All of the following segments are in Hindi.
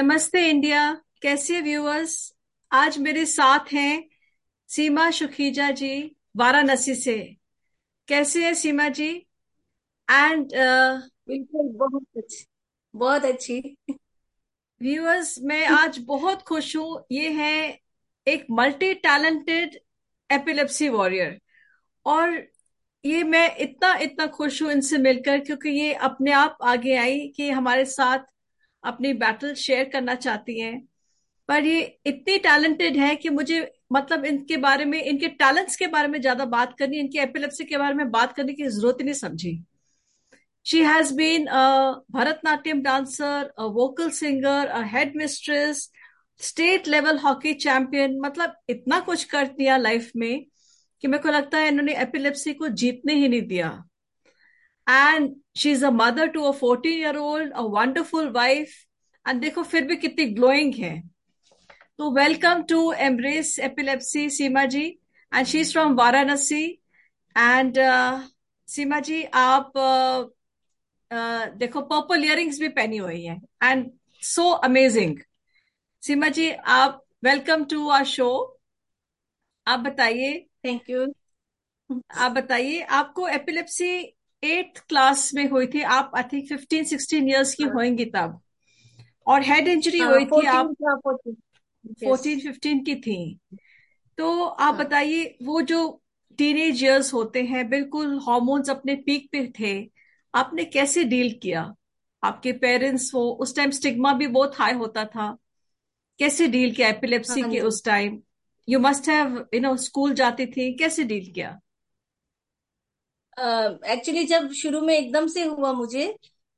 नमस्ते इंडिया। कैसे व्यूअर्स आज मेरे साथ हैं सीमा सुखीजा जी वाराणसी से। कैसे है सीमा जी? एंड बिल्कुल uh, बहुत अच्छी बहुत अच्छी। व्यूअर्स मैं आज बहुत खुश हूँ। ये है एक मल्टी टैलेंटेड एपिलेप्सी वॉरियर और ये मैं इतना इतना खुश हूँ इनसे मिलकर क्योंकि ये अपने आप आगे आई कि हमारे साथ अपनी बैटल शेयर करना चाहती हैं। पर ये इतनी टैलेंटेड है कि मुझे मतलब इनके बारे में, इनके टैलेंट्स के बारे में ज़्यादा बात करनी, इनकी एपिलेप्सी के बारे में बात करने की ज़रूरत ही नहीं समझी। She has been Bharatanatyam dancer a vocal singer a headmistress state level hockey champion मतलब इतना कुछ कर दिया लाइफ में कि मेरे को लगता है इन्होंने एपिलेप्सी को जीतने ही नहीं दिया। And she is a mother to a fourteen year old a wonderful wife and देखो फिर भी कितनी ग्लोइंग है। तो welcome to embrace epilepsy Seema ji and she is from Varanasi and Seema ji आप uh, uh, देखो पर्पल इयरिंग्स भी पहनी हुई हैं। एंड सो अमेजिंग सीमा जी आप वेलकम टू आवर शो आप बताइए। थैंक यू आप बताइए आपको एपिलेप्सी एट्थ क्लास में हुई थी आप I think fifteen sixteen years की हाँ। होंगी तब। और हेड इंजरी हाँ हुई थी आप फोर्टीन फिफ्टीन की थी। तो आप हाँ। बताइए वो जो टीनेज इयर्स होते हैं बिल्कुल हॉर्मोन्स अपने पीक पे थे। आपने कैसे डील किया? आपके पेरेंट्स वो उस टाइम स्टिग्मा भी बहुत हाई होता था। कैसे डील किया एपिलेप्सी हाँ। के उस time you must have you know school जाती थी कैसे डील किया? एक्चुअली जब शुरू में एकदम से हुआ मुझे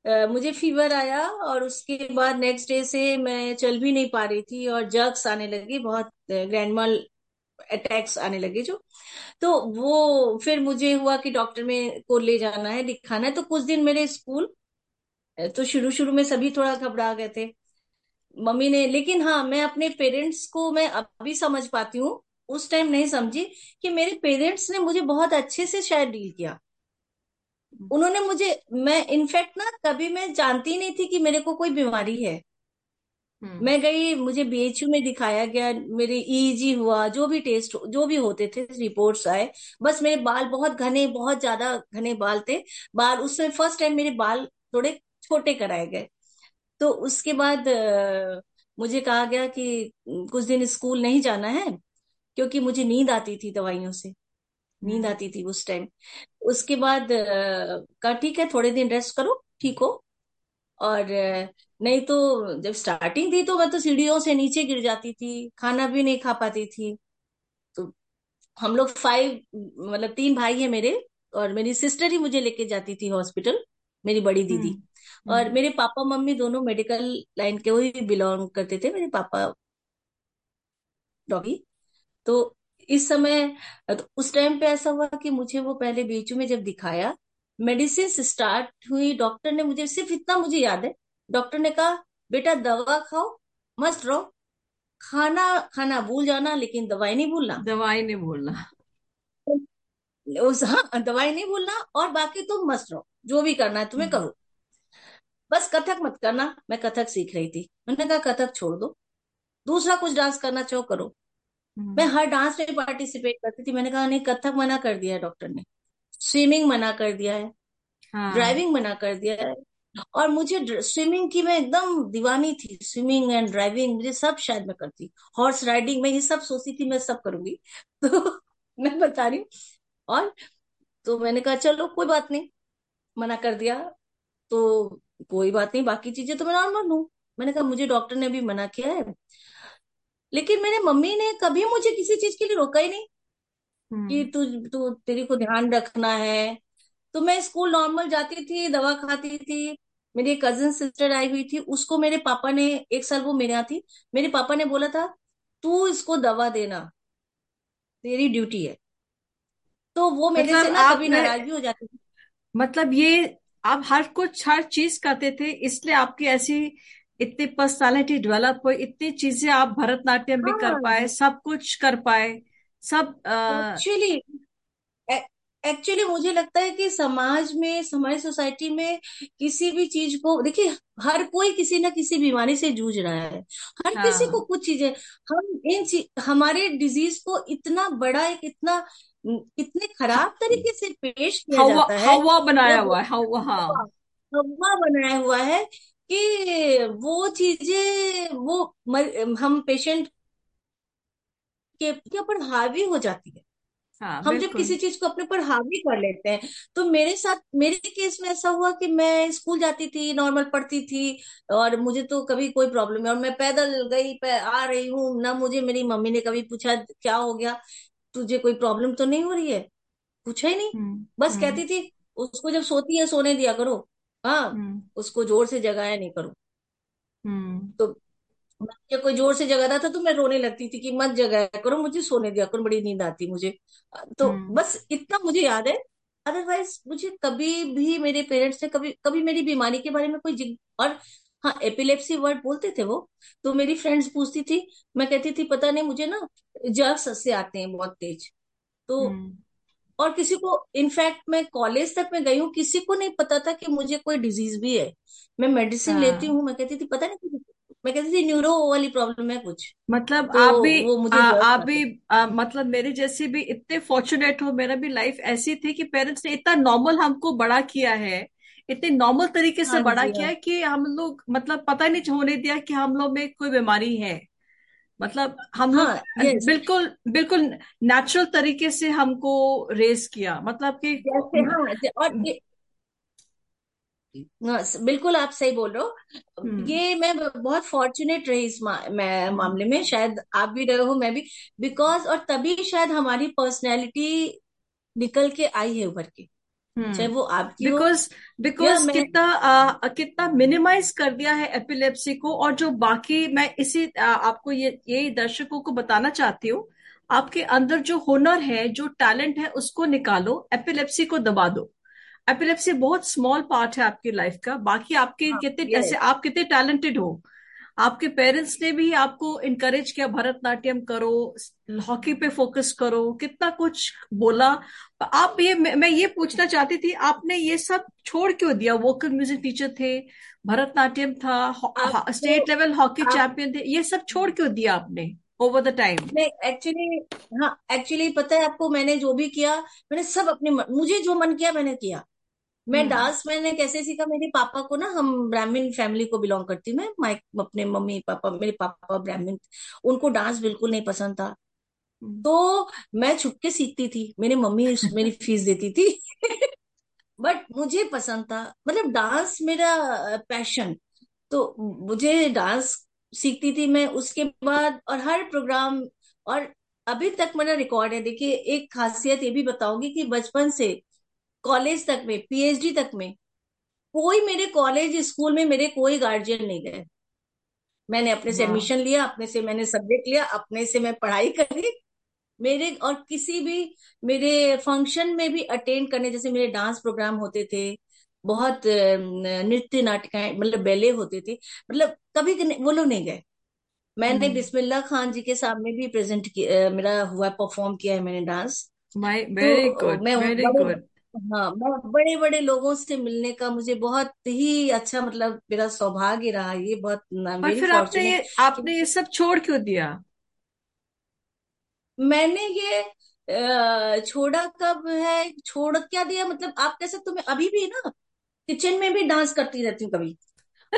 अ, मुझे फीवर आया और उसके बाद नेक्स्ट डे से मैं चल भी नहीं पा रही थी और जर्क्स आने लगे बहुत ग्रैंड mal अटैक्स आने लगे जो। तो वो फिर मुझे हुआ कि डॉक्टर में को ले जाना है दिखाना है। तो कुछ दिन मेरे स्कूल तो शुरू शुरू में सभी थोड़ा घबरा गए थे। मम्मी ने लेकिन हाँ मैं अपने पेरेंट्स को मैं अभी समझ पाती हूँ उस टाइम नहीं समझी कि मेरे पेरेंट्स ने मुझे बहुत अच्छे से शायद डील किया। उन्होंने मुझे मैं इनफैक्ट ना कभी मैं जानती नहीं थी कि मेरे को कोई बीमारी है। हम्म। मैं गई मुझे बीएचयू में दिखाया गया मेरे ईईजी हुआ जो भी टेस्ट जो भी होते थे रिपोर्ट्स आए। बस मेरे बाल बहुत घने बहुत ज़्यादा घने बाल थे। बाल उस समय फ़र्स्ट टाइम मेरे बाल थोड़े छोटे कराए गए। तो उसके बाद मुझे कहा गया कि कुछ दिन स्कूल नहीं जाना है क्योंकि मुझे नींद आती थी दवाइयों से। नींद आती थी उस टाइम उसके बाद कहा ठीक है थोड़े दिन रेस्ट करो ठीक हो? और नहीं तो जब स्टार्टिंग थी तो मैं तो सीढ़ियों से नीचे गिर जाती थी खाना भी नहीं खा पाती थी। तो हम लोग फाइव मतलब तीन भाई है मेरे और मेरी सिस्टर ही मुझे लेके जाती थी हॉस्पिटल मेरी बड़ी दीदी। हम्म और हम्म मेरे पापा मम्मी दोनों मेडिकल लाइन के वही बिलोंग करते थे मेरे पापा डॉगी। तो इस समय तो उस टाइम पे ऐसा हुआ कि मुझे वो पहले बीच में जब दिखाया मेडिसिन स्टार्ट हुई डॉक्टर ने मुझे सिर्फ़ इतना मुझे याद है डॉक्टर ने कहा बेटा दवा खाओ मस्त रहो खाना खाना भूल जाना लेकिन दवाई नहीं भूलना। दवाई नहीं भूलना। उस हाँ दवाई नहीं भूलना और बाकी तुम मस्त रहो जो भी करना है तुम्हें हम्म। करो। बस कथक मत करना मैं कथक सीख रही थी। मैंने कहा कथक छोड़ दो दूसरा कुछ डांस करना चाहो करो। मैं हम्म। हर डांस में पार्टिसिपेट करती थी। मैंने कहा नहीं कथक मना कर दिया है डॉक्टर ने। स्विमिंग मना कर दिया है। हाँ। ड्राइविंग मना कर दिया है। और मुझे स्विमिंग की मैं एकदम दीवानी थी। स्विमिंग एंड ड्राइविंग मुझे सब शायद मैं करती। हॉर्स राइडिंग मैं ये सब सोचती थी मैं सब करूँगी। तो मैं बता रही हूँ। और तो मैंने कहा चलो कोई बात नहीं। मना कर दिया। तो कोई बात नहीं बाकी चीज़ें तो मैं नॉर्मल हूँ। मैंने कहा मुझे डॉक्टर ने भी मना किया है। लेकिन मेरे मम्मी ने कभी मुझे किसी चीज़ के लिए रोका ही नहीं कि हम्म तू तू तेरी को ध्यान रखना है। तो मैं स्कूल नॉर्मल जाती थी दवा खाती थी। मेरी एक कजिन सिस्टर आई हुई थी उसको मेरे पापा ने एक साल वो मेरे यहाँ थी। मेरे पापा ने बोला था तू इसको दवा देना तेरी ड्यूटी है। तो वो मेरे मतलब से ना कभी नाराज़ भी हो जाती थी। मतलब ये आप हर कुछ हर चीज़ करते थे इसलिए आपकी ऐसी इतनी पर्सनालिटी डेवलप हुई इतनी चीज़ें आप भरतनाट्यम भी कर हाँ। पाए सब कुछ कर पाए सब एक्चुअली एक्चुअली मुझे लगता है कि समाज में हमारी सोसाइटी में किसी भी चीज़ को देखिए हर कोई किसी ना किसी बीमारी से जूझ रहा है। हर किसी को हाँ कुछ चीज़ें हम इन हमारे डिज़ीज़ को इतना बड़ा एक इतना इतने खराब तरीके से पेश किया हवा जाता है हवा बनाया हुआ है हवा हाँ। हवा हवा बनाया हुआ है कि वो चीज़ें वो मर, हम पेशेंट के, के ऊपर हावी हो जाती है। हाँ हम जब किसी चीज़ को अपने पर हावी कर लेते हैं तो मेरे साथ मेरे केस में ऐसा हुआ कि मैं स्कूल जाती थी नॉर्मल पढ़ती थी और मुझे तो कभी कोई प्रॉब्लम है और मैं पैदल गई पे आ रही हूँ ना मुझे मेरी मम्मी ने कभी पूछा क्या हो गया? तुझे कोई प्रॉब्लम तो नहीं हो रही है? पूछा ही नहीं। हम्म बस हम्म। कहती थी उसको जब सोती है सोने दिया करो। उसको ज़ोर से जगाया नहीं करो। हम्म। तो मुझे कोई ज़ोर से जगाता था तो मैं रोने लगती थी कि मत जगाया करो मुझे सोने दिया करो बड़ी नींद आती मुझे। तो हम्म। बस इतना मुझे याद है अदरवाइज़ मुझे कभी भी मेरे पेरेंट्स ने कभी कभी मेरी बीमारी के बारे में कोई जिग और हाँ एपिलेप्सी वर्ड बोलते थे वो तो मेरी फ्रेंड्स पूछती थी मैं कहती थी पता नहीं मुझे ना जर्क्स से आते हैं बहुत तेज। तो हम्म। और किसी को इनफैक्ट मैं कॉलेज तक में गई हूँ किसी को नहीं पता था कि मुझे कोई डिज़ीज़ भी है। मैं मेडिसिन लेती हाँ हूँ मैं कहती थी पता नहीं मैं कहती थी न्यूरो वाली प्रॉब्लम है कुछ। मतलब तो आप भी वो मुझे आ, आप भी आ, मतलब मेरे जैसे भी इतने फॉर्चुनेट हो मेरा भी लाइफ ऐसी थी कि पेरेंट्स ने इतना नॉर्मल हमको बड़ा किया है इतने नॉर्मल तरीके से हाँ बड़ा किया हाँ। है कि हम लोग मतलब पता नहीं होने दिया कि हम लोग में कोई बीमारी है। मतलब हम लोग हाँ यस बिल्कुल बिल्कुल नेचुरल तरीके से हमको रेस किया। मतलब कि जैसे हाँ और ये हाँ, बिल्कुल आप सही बोल रहे हो। हम्म। ये मैं बहुत फॉर्चुनेट रही इस मा, मैं हम्म। मामले में। शायद आप भी रहे हो मैं भी। बिकॉज़ और तभी शायद हमारी पर्सनैलिटी निकल के आई है उभर के। चाहे हम्म। वो आपकी बिकॉज़ बिकॉज़ कितना आ, कितना मिनिमाइज कर दिया है एपिलेप्सी को और जो बाकी मैं इसी आ, आपको ये ये दर्शकों को बताना चाहती हूँ आपके अंदर जो हुनर है जो टैलेंट है उसको निकालो एपिलेप्सी को दबा दो। एपिलेप्सी बहुत स्मॉल पार्ट है आपकी लाइफ का बाकी आपके हाँ कितने जैसे आप कितने टैलेंटेड हो आपके पेरेंट्स ने भी आपको इनकरेज किया भरतनाट्यम करो हॉकी पे फोकस करो कितना कुछ बोला। आप ये मैं ये पूछना चाहती थी आपने ये सब छोड़ क्यों दिया? वोकल म्यूज़िक टीचर थे भरतनाट्यम था स्टेट लेवल हॉकी चैंपियन थे ये सब छोड़ क्यों दिया आपने ओवर द टाइम नहीं एक्चुअली हाँ एक्चुअली पता है आपको मैंने जो भी किया मैंने सब अपने मुझे जो मन किया मैंने किया। मैं हम्म। डांस मैंने कैसे सीखा? मेरे पापा को ना हम ब्राह्मण फैमिली को बिलोंग करती हूँ मैं। माई अपने मम्मी पापा मेरे पापा ब्राह्मण उनको डांस बिल्कुल नहीं पसंद था। हम्म। तो मैं छुप के सीखती थी। मेरी मम्मी मेरी फ़ीस देती थी। बट मुझे पसंद था। मतलब डांस मेरा पैशन तो मुझे डांस सीखती थी मैं उसके बाद और हर प्रोग्राम और अभी तक मेरा रिकॉर्ड है। देखिए एक खासियत ये भी बताऊँगी कि बचपन से कॉलेज तक में पीएचडी तक में कोई मेरे कॉलेज स्कूल में मेरे कोई गार्जियन नहीं गए। मैंने अपने से एडमिशन लिया अपने से मैंने सब्जेक्ट लिया अपने से मैं पढ़ाई करी। मेरे और किसी भी मेरे फ़ंक्शन में भी अटेंड करने जैसे मेरे डांस प्रोग्राम होते थे बहुत नृत्य नाटिकाएँ मतलब बेले होते थे मतलब कभी वो लोग नहीं गए। मैंने बिस्मिल्ला खान जी के सामने भी प्रेजेंट किया मेरा हुआ परफॉर्म किया है मैंने डांस माय वेरी गुड मैं वेरी गुड हाँ मैं बड़े बड़े लोगों से मिलने का मुझे बहुत ही अच्छा मतलब मेरा सौभाग्य रहा ये बहुत पर फिर आपने ये आपने ये सब छोड़ क्यों दिया? मैंने ये अ, छोड़ा कब है? छोड़ क्या दिया? मतलब आप कह सकते मैं अभी भी ना किचन में भी डांस करती रहती हूँ कभी।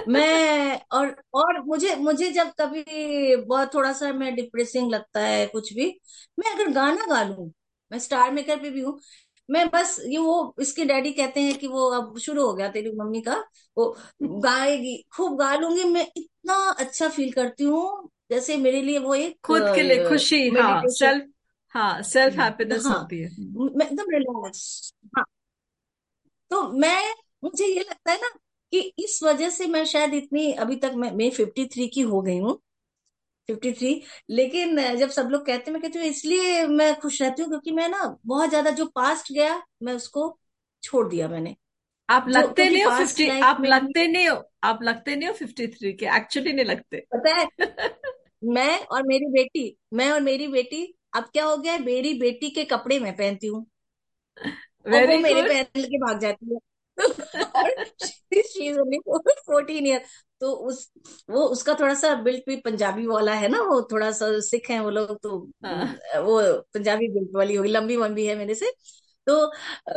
मैं और और मुझे मुझे जब कभी बहुत थोड़ा सा मैं डिप्रेसिंग लगता है कुछ भी मैं अगर गाना गा लूँ मैं स्टार मेकर पे भी हूँ मैं बस ये वो इसके डैडी कहते हैं कि वो अब शुरू हो गया तेरी मम्मी का वो गाएगी खूब गा लूँगी मैं इतना अच्छा फील करती हूँ जैसे मेरे लिए वो एक खुद के लिए खुशी हाँ सेल्फ हाँ सेल्फ हैप्पीनेस हाँ होती है। मैं एकदम रिलैक्स हाँ। तो मैं मुझे ये लगता है ना कि इस वजह से मैं शायद इतनी अभी तक मैं मैं फिफ्टी थ्री की हो गई हूँ फिफ्टी थ्री लेकिन जब सब लोग कहते हैं मैं कहती हूँ इसलिए मैं खुश रहती हूँ क्योंकि मैं ना बहुत ज़्यादा जो पास्ट गया मैं उसको छोड़ दिया मैंने। आप लगते नहीं हो फिफ्टी आप लगते नहीं हो आप लगते नहीं हो फिफ्टी थ्री के एक्चुअली नहीं लगते। पता है मैं और मेरी बेटी मैं और मेरी बेटी अब क्या हो गया है मेरी बेटी के कपड़े मैं पहनती हूँ। वो मेरे पहन के भाग जाती है। फोर्टीन ईयर तो उस वो उसका थोड़ा सा बिल्ट भी पंजाबी वाला है ना वो थोड़ा सा सिख है वो लोग तो हाँ। वो पंजाबी बिल्ट वाली होगी लंबी वम्बी है मेरे से। तो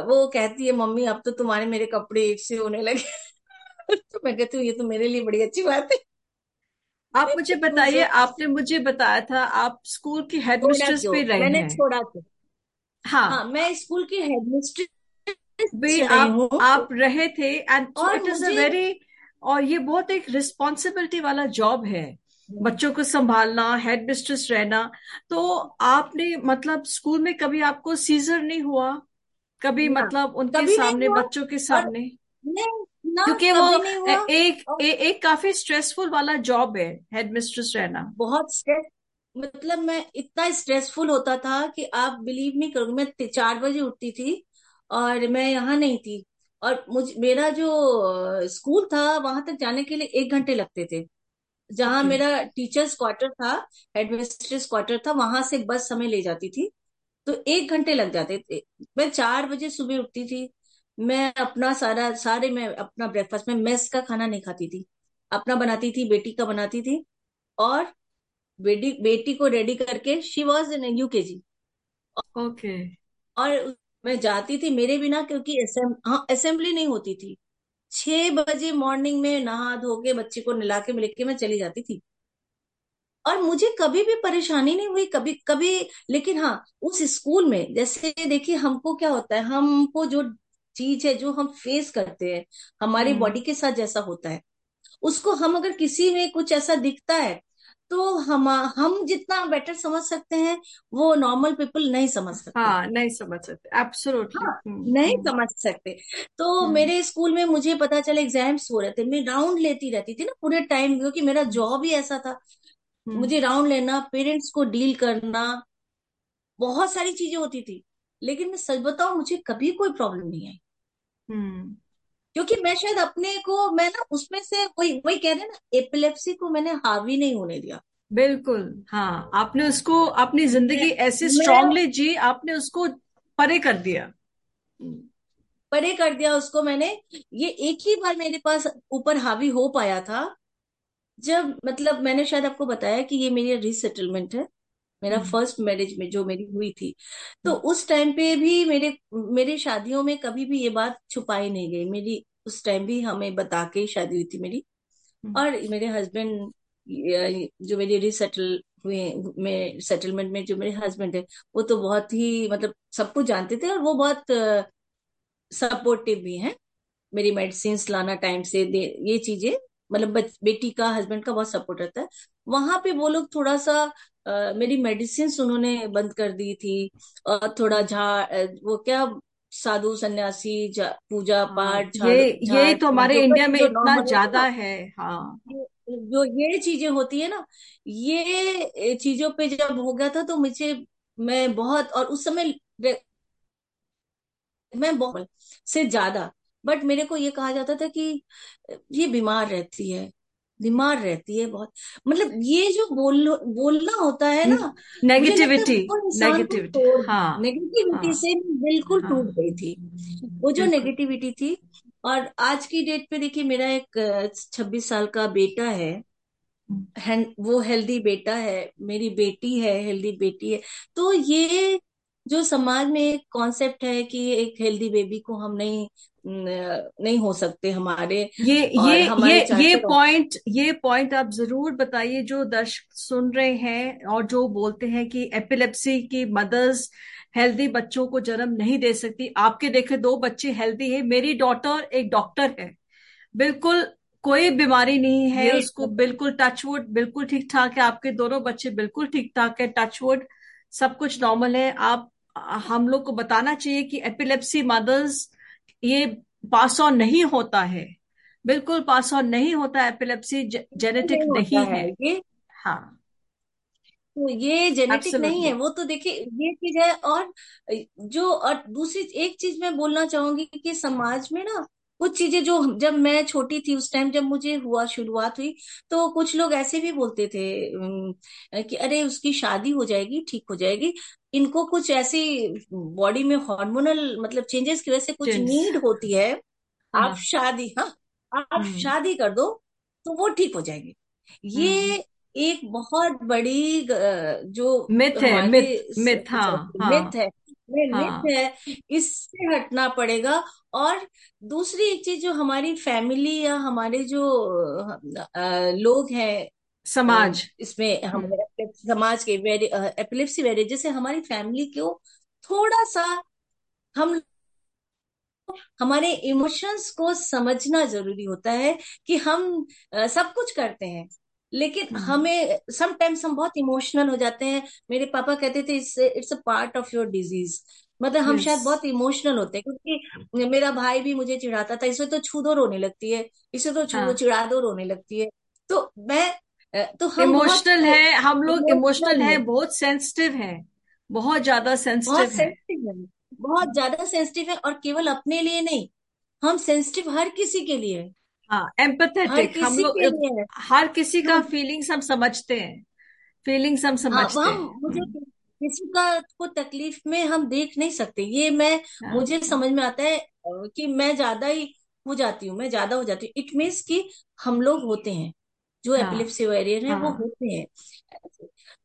वो कहती है मम्मी अब तो तुम्हारे मेरे कपड़े एक से होने लगे तो मैं कहती हूँ ये तो मेरे लिए बड़ी अच्छी बात है। आप मुझे बताइए आपने मुझे बताया था आप स्कूल की हेडमिस्ट्रेस भी रहे मैंने हैं। छोड़ा क्यों हाँ। हाँ मैं स्कूल की भी हेडमिस्ट्रेस रही आप आप रहे थे and it is a very और ये बहुत एक रिस्पॉन्सिबिलिटी वाला जॉब है। बच्चों को संभालना हेड मिस्ट्रेस रहना। तो आपने मतलब स्कूल में कभी आपको सीजर नहीं हुआ? कभी मतलब उनके कभी सामने बच्चों के सामने? क्योंकि वो एक ए, एक काफ़ी स्ट्रेसफुल वाला जॉब है हेड मिस्ट्रेस रहना। बहुत स्ट्रेस मतलब मैं इतना स्ट्रेसफुल होता था कि आप बिलीव नहीं करोगे मैं चार बजे उठती थी और मैं यहाँ नहीं थी। और मुझ मेरा जो स्कूल था वहाँ तक जाने के लिए एक घंटे लगते थे। जहाँ मेरा टीचर्स क्वार्टर था हेडमिस्ट्रेस क्वार्टर था वहाँ से एक बस हमें ले जाती थी। तो एक घंटे लग जाते थे। मैं चार बजे सुबह उठती थी। मैं अपना सारा सारे मैं अपना ब्रेकफास्ट में मेस का खाना नहीं खाती थी। अपना बनाती थी बेटी का बनाती थी। और बेटी बेटी को रेडी करके she was in UKG okay. और मैं जाती थी मेरे बिना क्योंकि हाँ असेंबली नहीं होती थी। छह बजे मॉर्निंग में नहा धो के बच्चे को नला के लेके मैं चली जाती थी। और मुझे कभी भी परेशानी नहीं हुई कभी कभी लेकिन हाँ उस स्कूल में जैसे देखिए हमको क्या होता है हमको जो चीज़ है जो हम फेस करते हैं हमारी हम्म। बॉडी के साथ जैसा होता है उसको हम अगर किसी में कुछ ऐसा दिखता है तो हम हम जितना बेटर समझ सकते हैं वो नॉर्मल पीपल नहीं समझ सकते। हाँ नहीं समझ सकते। एब्सोल्युटली हाँ हम्म नहीं हम्म। समझ सकते। तो हम्म। मेरे स्कूल में मुझे पता चला एग्ज़ाम्स हो रहे थे। मैं राउंड लेती रहती थी ना पूरे टाइम क्योंकि मेरा जॉब ही ऐसा था। मुझे राउंड लेना पेरेंट्स को डील करना बहुत सारी चीज़ें होती थी। लेकिन मैं सच बताऊँ मुझे कभी कोई प्रॉब्लम नहीं आई। क्योंकि मैं शायद अपने को मैं ना उसमें से वही वही कह रहे हैं ना एपिलेप्सी को मैंने हावी नहीं होने दिया। बिल्कुल हाँ आपने उसको अपनी ज़िंदगी ऐसे स्ट्रांगली जी आपने उसको परे कर दिया। हम्म परे कर दिया उसको मैंने। ये एक ही बार मेरे पास ऊपर हावी हो पाया था जब मतलब मैंने शायद आपको बताया कि ये मेरी रीसेटलमेंट है मेरा हम्म। फ़र्स्ट मैरिज में जो मेरी हुई थी। तो हम्म। उस टाइम पे भी मेरे मेरे शादियों में कभी भी ये बात छुपाई नहीं गई। मेरी उस टाइम भी हमें बता के ही शादी हुई थी मेरी। हम्म। और मेरे हस्बैंड जो मेरी रिसेटल हुए में सेटलमेंट में जो मेरे हस्बैंड है वो तो बहुत ही मतलब सब कुछ जानते थे और वो बहुत सपोर्टिव भी हैं। मेरी मेडिसिन लाना टाइम से दे ये चीज़ें मतलब बेटी का हस्बैंड का बहुत सपोर्ट रहता है। वहाँ पे वो लोग थोड़ा सा अ, मेरी मेडिसिन उन्होंने बंद कर दी थी। और थोड़ा। झा वो क्या साधु सन्यासी पूजा हाँ पाठ ये ये तो हमारे इंडिया में इतना ज़्यादा है हाँ। जो ये चीज़ें होती है ना ये चीज़ों पे जब हो गया था तो मुझे मैं बहुत और उस समय मैं बहुत से ज़्यादा बट मेरे को ये कहा जाता था कि ये बीमार रहती है। बीमार रहती है बहुत। मतलब ये जो बोल बोलना होता है ना नेगेटिविटी वो इंसान को नेगेटिविटी हाँ नेगेटिविटी हाँ। से बिल्कुल हाँ। टूट गई थी। वो जो नेगेटिविटी थी और आज की डेट पे देखिए मेरा एक छब्बीस साल का बेटा है वो हेल्दी बेटा है मेरी बेटी है हेल्दी बेटी है। तो ये जो समाज में एक कॉन्सेप्ट है कि एक हेल्दी बेबी को हम नहीं नहीं हो सकते हमारे ये ये और ये ये पॉइंट ये पॉइंट आप ज़रूर बताइए जो दर्शक सुन रहे हैं और जो बोलते हैं कि एपिलेप्सी की मदर्स हेल्दी बच्चों को जन्म नहीं दे सकती। आपके देखे दो बच्चे हेल्दी है मेरी डॉटर एक डॉक्टर है। बिल्कुल कोई बीमारी नहीं है उसको बिल्कुल टचवुड बिल्कुल ठीक ठाक है। आपके दोनों बच्चे बिल्कुल ठीक ठाक है टचवुड सब कुछ नॉर्मल है। आप हम लोग को बताना चाहिए कि एपिलेप्सी मदर्स ये पास ऑन नहीं होता है। बिल्कुल पास ऑन नहीं होता एपिलेप्सी जेनेटिक नहीं नहीं है। है ये हाँ। तो ये जेनेटिक नहीं है वो तो देखिए ये चीज़ है और जो और दूसरी एक चीज़ मैं बोलना चाहूँगी कि समाज में ना कुछ चीज़ें जो जब मैं छोटी थी उस टाइम जब मुझे हुआ शुरुआत हुई तो कुछ लोग ऐसे भी बोलते थे कि अरे उसकी शादी हो जाएगी ठीक हो जाएगी। इनको कुछ ऐसी बॉडी में हार्मोनल मतलब चेंजेस की वजह से कुछ नीड होती है। आप हाँ। शादी हाँ आप हम्म। शादी कर दो तो वो ठीक हो जाएगी। हम्म। ये एक बहुत बड़ी जो मिथ है मिथ मिथ हाँ मिथ हाँ। है। मिथ हाँ इससे हटना पड़ेगा। और दूसरी एक चीज़ जो हमारी फैमिली या हमारे जो लोग हैं समाज। इसमें हम्म। हमारे समाज के एपिलेप्सी वेरिएज जैसे हमारी फैमिली को थोड़ा सा हम हमारे इमोशंस को समझना ज़रूरी होता है कि हम सब कुछ करते हैं। लेकिन हम्म। हमें समटाइम्स हम बहुत इमोशनल हो जाते हैं। मेरे पापा कहते थे it's it's a part of your disease मतलब हम यस शायद बहुत इमोशनल होते हैं क्योंकि मेरा भाई भी मुझे चिढ़ाता था इसे तो छू दो रोने लगती है। इसे तो छू दो हाँ। चिढ़ा दो रोने लगती है। तो मैं तो हम इमोशनल है हम लोग इमोशनल है बहुत सेंसिटिव है बहुत ज़्यादा है। सेंसिटिव है बहुत ज़्यादा सेंसिटिव है और केवल अपने लिए नहीं हम सेंसिटिव हर किसी के लिए। है हाँ एम्पथेटिक हम लोग है हर किसी का फीलिंग्स हम समझते हैं। फीलिंग्स हम हाँ समझते हैं। मुझे हम्म, किसी का को तकलीफ़ में हम देख नहीं सकते। ये मैं हाँ। मुझे समझ में आता है कि मैं ज़्यादा ही हो जाती हूँ मैं ज़्यादा हो जाती हूँ। इट मीन्स कि हम लोग होते हैं जो हाँ। एपिलेप्सी वेरियर है वो हाँ। होते हैं।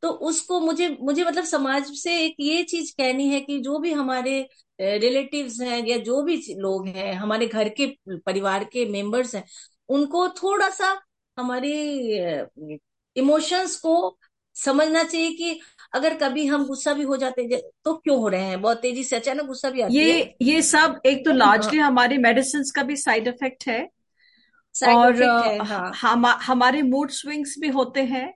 तो उसको मुझे मुझे मतलब समाज से एक ये चीज़ कहनी है कि जो भी हमारे रिलेटिव्स हैं या जो भी लोग हैं हमारे घर के परिवार के मेंबर्स हैं उनको थोड़ा सा हमारी इमोशंस को समझना चाहिए कि अगर कभी हम गुस्सा भी हो जाते हैं तो क्यों हो रहे हैं? बहुत तेज़ी से अचानक गुस्सा भी आती है। ये ये सब एक तो लार्जली हमारे मेडिसिन का भी साइड इफ़ेक्ट है। और है हाँ। हम हमारे मूड स्विंग्स भी होते हैं।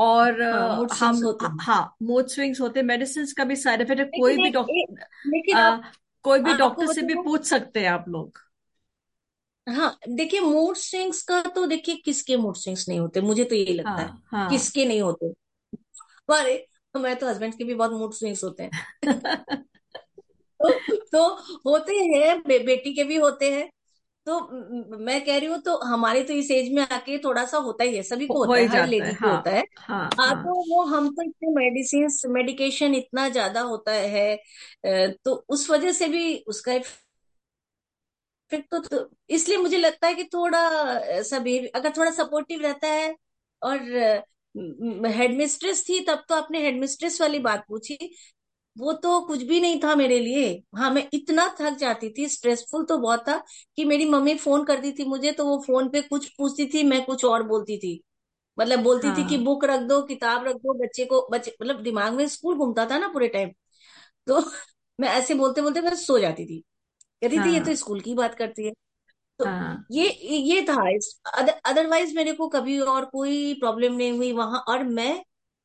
और हाँ मूड हम स्विंग्स होते हाँ। मूड स्विंग्स होते मेडिसिन का भी साइड इफ़ेक्ट है। कोई भी डॉक्टर कोई भी डॉक्टर से भी पूछ सकते हैं आप लोग। हाँ देखिए मूड स्विंग्स का तो देखिए किसके मूड स्विंग्स नहीं होते? मुझे तो यही लगता हाँ, है हाँ। हाँ किसके नहीं होते? हमारे मैं तो हस्बैंड के भी बहुत मूड स्विंग्स होते हैं। तो, तो होते हैं बे, बेटी के भी होते हैं। तो म- कह रही हूँ तो हमारे तो इस एज में आके थोड़ा सा होता ही है सभी को हो होता है हर है लेडी को होता है। हाँ तो वो हम तो इतने मेडिसिन मेडिकेशन इतना ज़्यादा होता है तो उस वजह से भी उसका इफ़ेक्ट तो, तो इसलिए मुझे लगता है कि थोड़ा सब अगर थोड़ा सपोर्टिव रहता है और हेडमिस्ट्रेस थी तब तो आपने हेडमिस्ट्रेस वाली बात पूछी वो तो कुछ भी नहीं था मेरे लिए। हाँ मैं इतना थक जाती थी स्ट्रेसफुल तो बहुत था कि मेरी मम्मी फ़ोन करती थी मुझे तो वो फ़ोन पे कुछ पूछती थी मैं कुछ और बोलती थी। मतलब बोलती थी कि हाँ। बुक रख दो किताब रख दो बच्चे को बच्चे मतलब दिमाग में स्कूल घूमता था ना पूरे टाइम तो मैं ऐसे बोलते बोलते मैं सो जाती थी। कहती थी ये तो हाँ। स्कूल की बात करती है। तो हाँ। ये ये था। अदरवाइज़ मेरे को कभी और कोई प्रॉब्लम नहीं हुई वहाँ। और मैं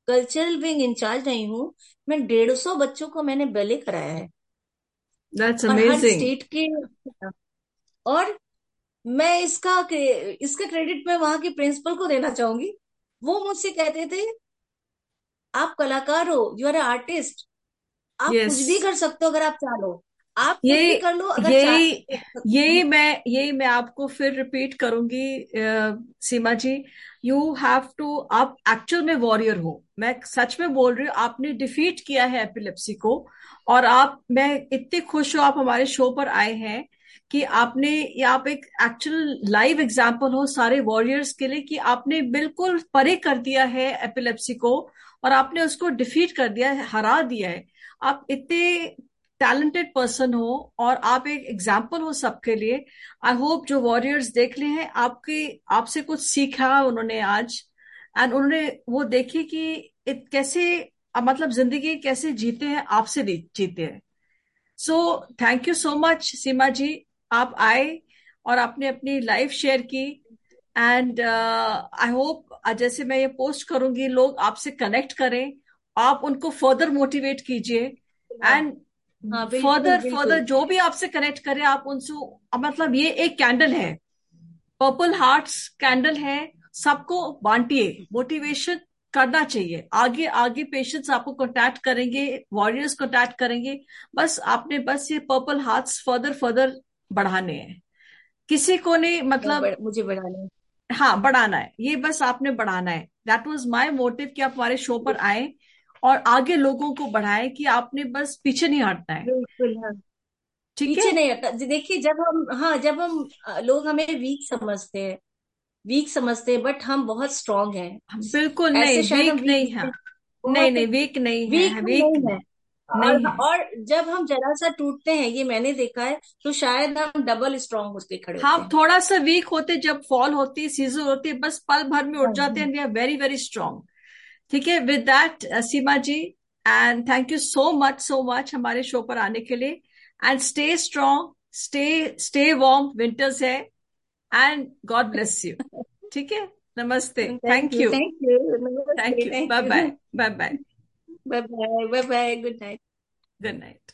कल्चरल विंग इंचार्ज नहीं हूँ मैं डेढ़ सौ बच्चों को मैंने बैले कराया है। और हर स्टेट के और मैं इसका इसका क्रेडिट मैं वहाँ के प्रिंसिपल को देना चाहूँगी। वो मुझसे कहते थे आप कलाकार हो यू आर ए आर्टिस्ट आप यस कुछ भी कर सकते हो अगर आप चाहो। आप ये कर लो अगर यही यही मैं यही मैं आपको फिर रिपीट करूँगी Seema ji. You have to आप एक्चुअल में वॉरियर हो। मैं सच में बोल रही हूँ आपने डिफीट किया है एपिलेप्सी को और आप मैं इतनी खुश हूँ आप हमारे शो पर आए हैं कि आपने ये आप एक एक्चुअल लाइव एग्ज़ाम्पल हो सारे वॉरियर्स के लिए कि आपने बिल्कुल परे कर दिया है एपिलेप्सी को और आपने उसको डिफीट कर दिया है हरा दिया है। आप इतने टैलेंटेड पर्सन हो और आप एक एग्ज़ाम्पल हो सबके लिए। आई होप जो वॉरियर्स देख ले हैं आपके आपसे कुछ सीखा उन्होंने आज। एंड उन्होंने वो देखी कि इत कैसे मतलब ज़िंदगी कैसे जीते हैं आपसे जीते हैं। So thank you so much Seema ji आप आए और आपने अपनी लाइफ शेयर की। एंड आई होप जैसे मैं ये पोस्ट करूँगी लोग आपसे कनेक्ट करें। आप उनको फर्दर मोटिवेट कीजिए। एंड फर्दर फर्दर जो भी आपसे कनेक्ट करे आप उनसे मतलब ये एक कैंडल है। पर्पल हार्ट्स कैंडल है सबको बांटिए मोटिवेशन करना चाहिए। आगे आगे पेशेंट्स आपको कांटेक्ट करेंगे वॉरियर्स कांटेक्ट करेंगे बस आपने बस ये पर्पल हार्ट्स फर्दर फर्दर बढ़ाने हैं। किसी को नहीं मतलब बड़, मुझे बढ़ाना है। हाँ बढ़ाना है। ये बस आपने बढ़ाना है। दैट वाज माय मोटिव कि आप हमारे शो पर आए। और आगे लोगों को बढ़ाएँ कि आपने बस पीछे नहीं हटना है। बिल्कुल हाँ। ठीक है? पीछे नहीं हटा जी, देखिए जब हम हाँ जब हम लोग हमें वीक समझते हैं वीक समझते हैं बट हम बहुत स्ट्रांग हैं। बिल्कुल नहीं हम वीक नहीं है। हैं, नहीं नहीं वीक नहीं वीक है वीक नहीं है। और नहीं है। और जब हम जरा सा टूटते हैं ये मैंने देखा है तो शायद हम डबल स्ट्रांग होते खड़े होते हाँ हैं। थोड़ा सा वीक होते जब फॉल होती है सीजर होती है बस पल भर में हाँ उठ जाते हैं हाँ we are very very strong ठीक है with that Seema ji and thank you so much so much हमारे शो पर आने के लिए. And stay strong stay stay warm winters है. एंड गॉड ब्लेस यू ठीक है? नमस्ते. Thank you thank you bye bye bye bye bye bye bye good night good night